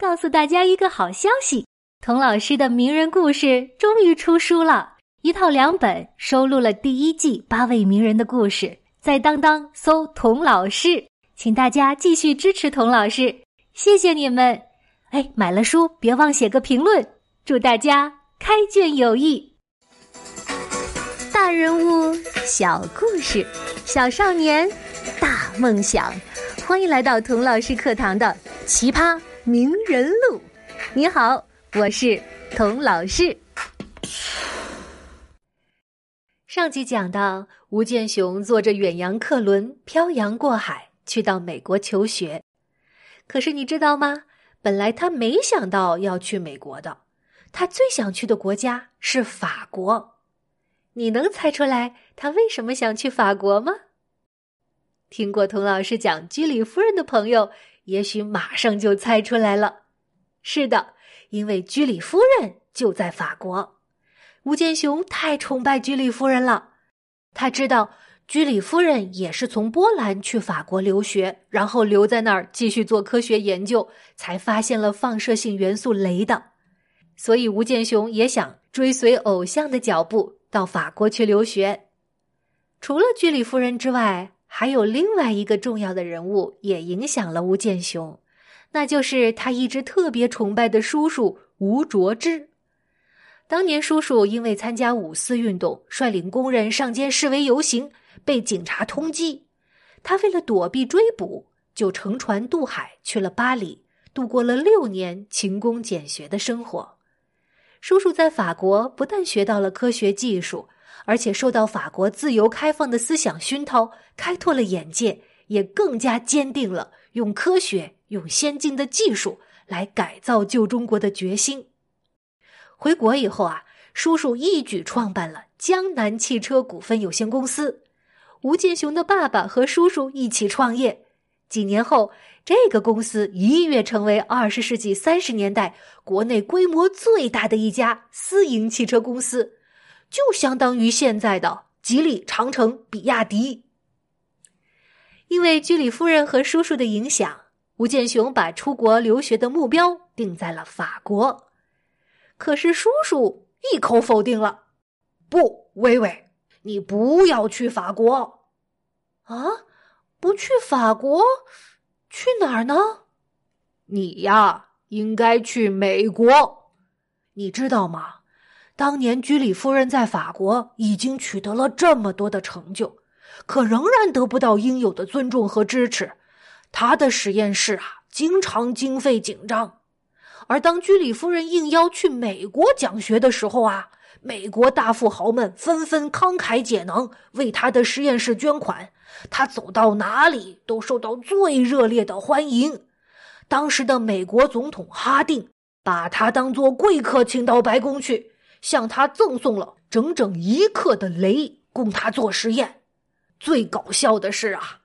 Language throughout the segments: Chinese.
告诉大家一个好消息：童老师的名人故事终于出书了，一套两本，收录了第一季八位名人的故事。在当当搜“童老师”，请大家继续支持童老师，谢谢你们！哎，买了书别忘写个评论，祝大家开卷有益。大人物小故事，小少年大梦想，欢迎来到童老师课堂的《奇葩名人录》。你好，我是童老师。上集讲到，吴建雄坐着远洋客轮漂洋过海，去到美国求学。可是你知道吗？本来他没想到要去美国的，他最想去的国家是法国。你能猜出来他为什么想去法国吗？听过童老师讲居里夫人的朋友，也许马上就猜出来了。是的，因为居里夫人就在法国。吴建雄太崇拜居里夫人了，他知道居里夫人也是从波兰去法国留学，然后留在那儿继续做科学研究，才发现了放射性元素镭的。所以吴建雄也想追随偶像的脚步。到法国去留学，除了居里夫人之外，还有另外一个重要的人物也影响了吴建雄，那就是他一直特别崇拜的叔叔吴卓之。当年叔叔因为参加五四运动，率领工人上街示威游行，被警察通缉。他为了躲避追捕，就乘船渡海去了巴黎，度过了六年勤工俭学的生活。叔叔在法国不但学到了科学技术，而且受到法国自由开放的思想熏陶，开拓了眼界，也更加坚定了用科学、用先进的技术来改造旧中国的决心。回国以后啊，叔叔一举创办了江南汽车股份有限公司，吴建雄的爸爸和叔叔一起创业。几年后，这个公司一跃成为二十世纪三十年代国内规模最大的一家私营汽车公司，就相当于现在的吉利、长城、比亚迪。因为居里夫人和叔叔的影响，吴建雄把出国留学的目标定在了法国。可是叔叔一口否定了：“不，微微，你不要去法国啊！”不去法国，去哪儿呢？你呀，应该去美国。你知道吗？当年居里夫人在法国已经取得了这么多的成就，可仍然得不到应有的尊重和支持。她的实验室啊，经常经费紧张。而当居里夫人应邀去美国讲学的时候啊，美国大富豪们纷纷慷慨解囊，为他的实验室捐款。他走到哪里都受到最热烈的欢迎。当时的美国总统哈定把他当做贵客请到白宫去，向他赠送了整整一克的镭供他做实验。最搞笑的是啊，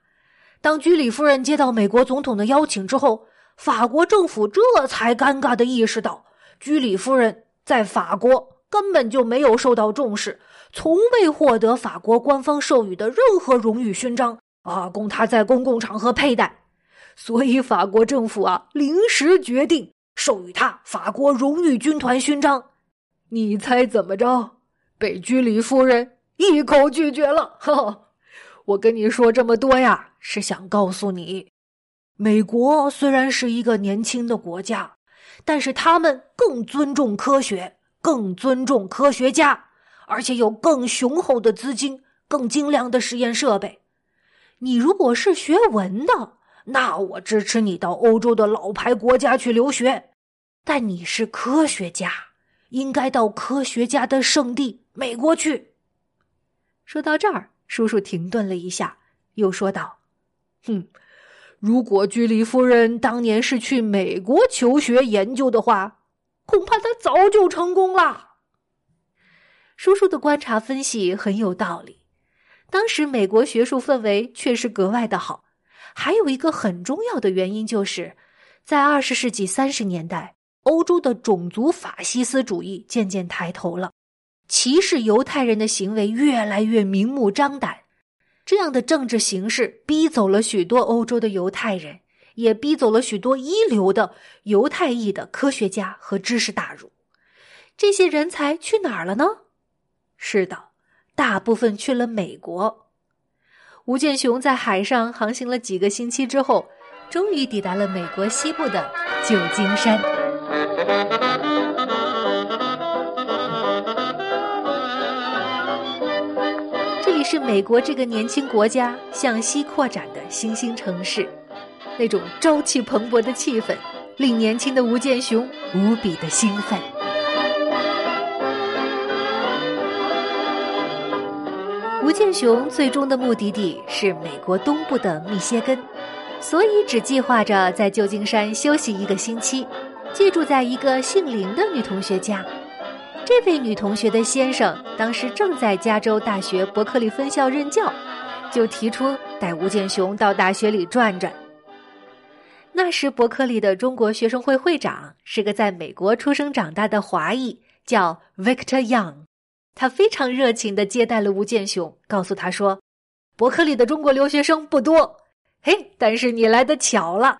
当居里夫人接到美国总统的邀请之后，法国政府这才尴尬的意识到，居里夫人在法国根本就没有受到重视。从未获得法国官方授予的任何荣誉勋章啊，供他在公共场合佩戴，所以法国政府啊临时决定授予他法国荣誉军团勋章。你猜怎么着？被居里夫人一口拒绝了。我跟你说这么多呀，是想告诉你，美国虽然是一个年轻的国家，但是他们更尊重科学，更尊重科学家。而且有更雄厚的资金、更精良的实验设备。你如果是学文的，那我支持你到欧洲的老牌国家去留学。但你是科学家，应该到科学家的圣地美国去。说到这儿，叔叔停顿了一下，又说道：“哼，如果居里夫人当年是去美国求学研究的话，恐怕她早就成功了。”叔叔的观察分析很有道理。当时美国学术氛围确实格外的好，还有一个很重要的原因就是，在二十世纪三十年代，欧洲的种族法西斯主义渐渐抬头了，歧视犹太人的行为越来越明目张胆。这样的政治形势逼走了许多欧洲的犹太人，也逼走了许多一流的犹太裔的科学家和知识大儒。这些人才去哪儿了呢？是的，大部分去了美国。吴建雄在海上航行了几个星期之后，终于抵达了美国西部的旧金山。这里是美国这个年轻国家向西扩展的新兴城市，那种朝气蓬勃的气氛，令年轻的吴建雄无比的兴奋。吴建雄最终的目的地是美国东部的密歇根，所以只计划着在旧金山休息一个星期，借住在一个姓林的女同学家。这位女同学的先生当时正在加州大学伯克利分校任教，就提出带吴建雄到大学里转转。那时伯克利的中国学生会会长是个在美国出生长大的华裔，叫 Victor Young。他非常热情的接待了吴建雄，告诉他说：“伯克利的中国留学生不多，嘿，但是你来的巧了，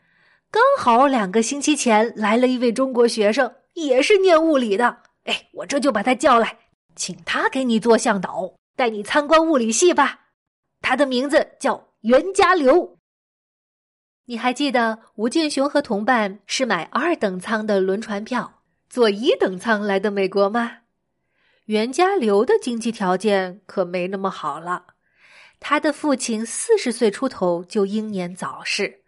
刚好两个星期前来了一位中国学生，也是念物理的。哎，我这就把他叫来，请他给你做向导，带你参观物理系吧。他的名字叫袁家骝。你还记得吴建雄和同伴是买二等舱的轮船票，坐一等舱来的美国吗？”袁家骝的经济条件可没那么好了，他的父亲四十岁出头就英年早逝。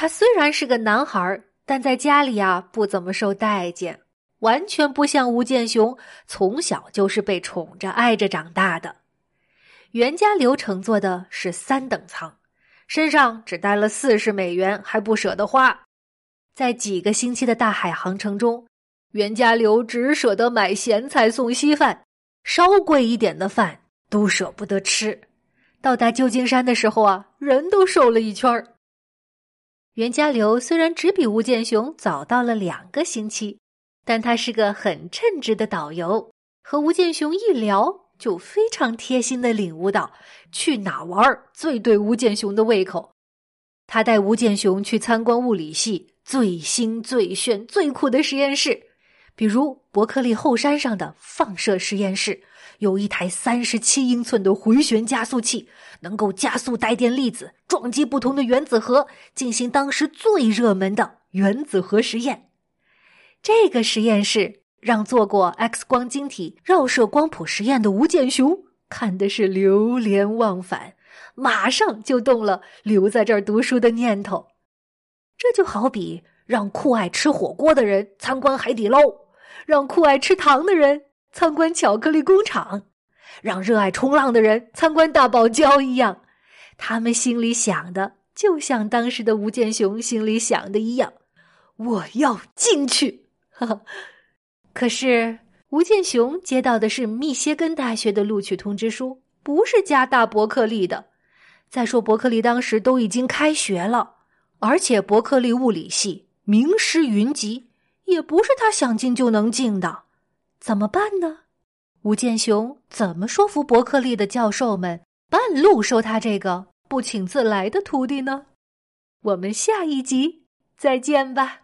他虽然是个男孩，但在家里啊不怎么受待见，完全不像吴建雄，从小就是被宠着爱着长大的。袁家骝乘坐的是三等舱，身上只带了四十美元，还不舍得花。在几个星期的大海航程中。袁家骝只舍得买咸菜送稀饭，稍贵一点的饭都舍不得吃。到达旧金山的时候啊，人都瘦了一圈儿。袁家骝虽然只比吴建雄早到了两个星期，但他是个很称职的导游。和吴建雄一聊，就非常贴心的领悟到去哪玩最对吴建雄的胃口。他带吴建雄去参观物理系最新、最炫、最酷的实验室。比如伯克利后山上的放射实验室，有一台三十七英寸的回旋加速器，能够加速带电粒子撞击不同的原子核，进行当时最热门的原子核实验。这个实验室让做过 X 光晶体绕射光谱实验的吴建雄看的是流连忘返，马上就动了留在这儿读书的念头。这就好比。让酷爱吃火锅的人参观海底捞，让酷爱吃糖的人参观巧克力工厂，让热爱冲浪的人参观大堡礁一样，他们心里想的就像当时的吴建雄心里想的一样，我要进去。可是吴建雄接到的是密歇根大学的录取通知书，不是加大伯克利的。再说伯克利当时都已经开学了，而且伯克利物理系。名师云集，也不是他想进就能进的，怎么办呢？吴建雄怎么说服伯克利的教授们半路收他这个不请自来的徒弟呢？我们下一集再见吧。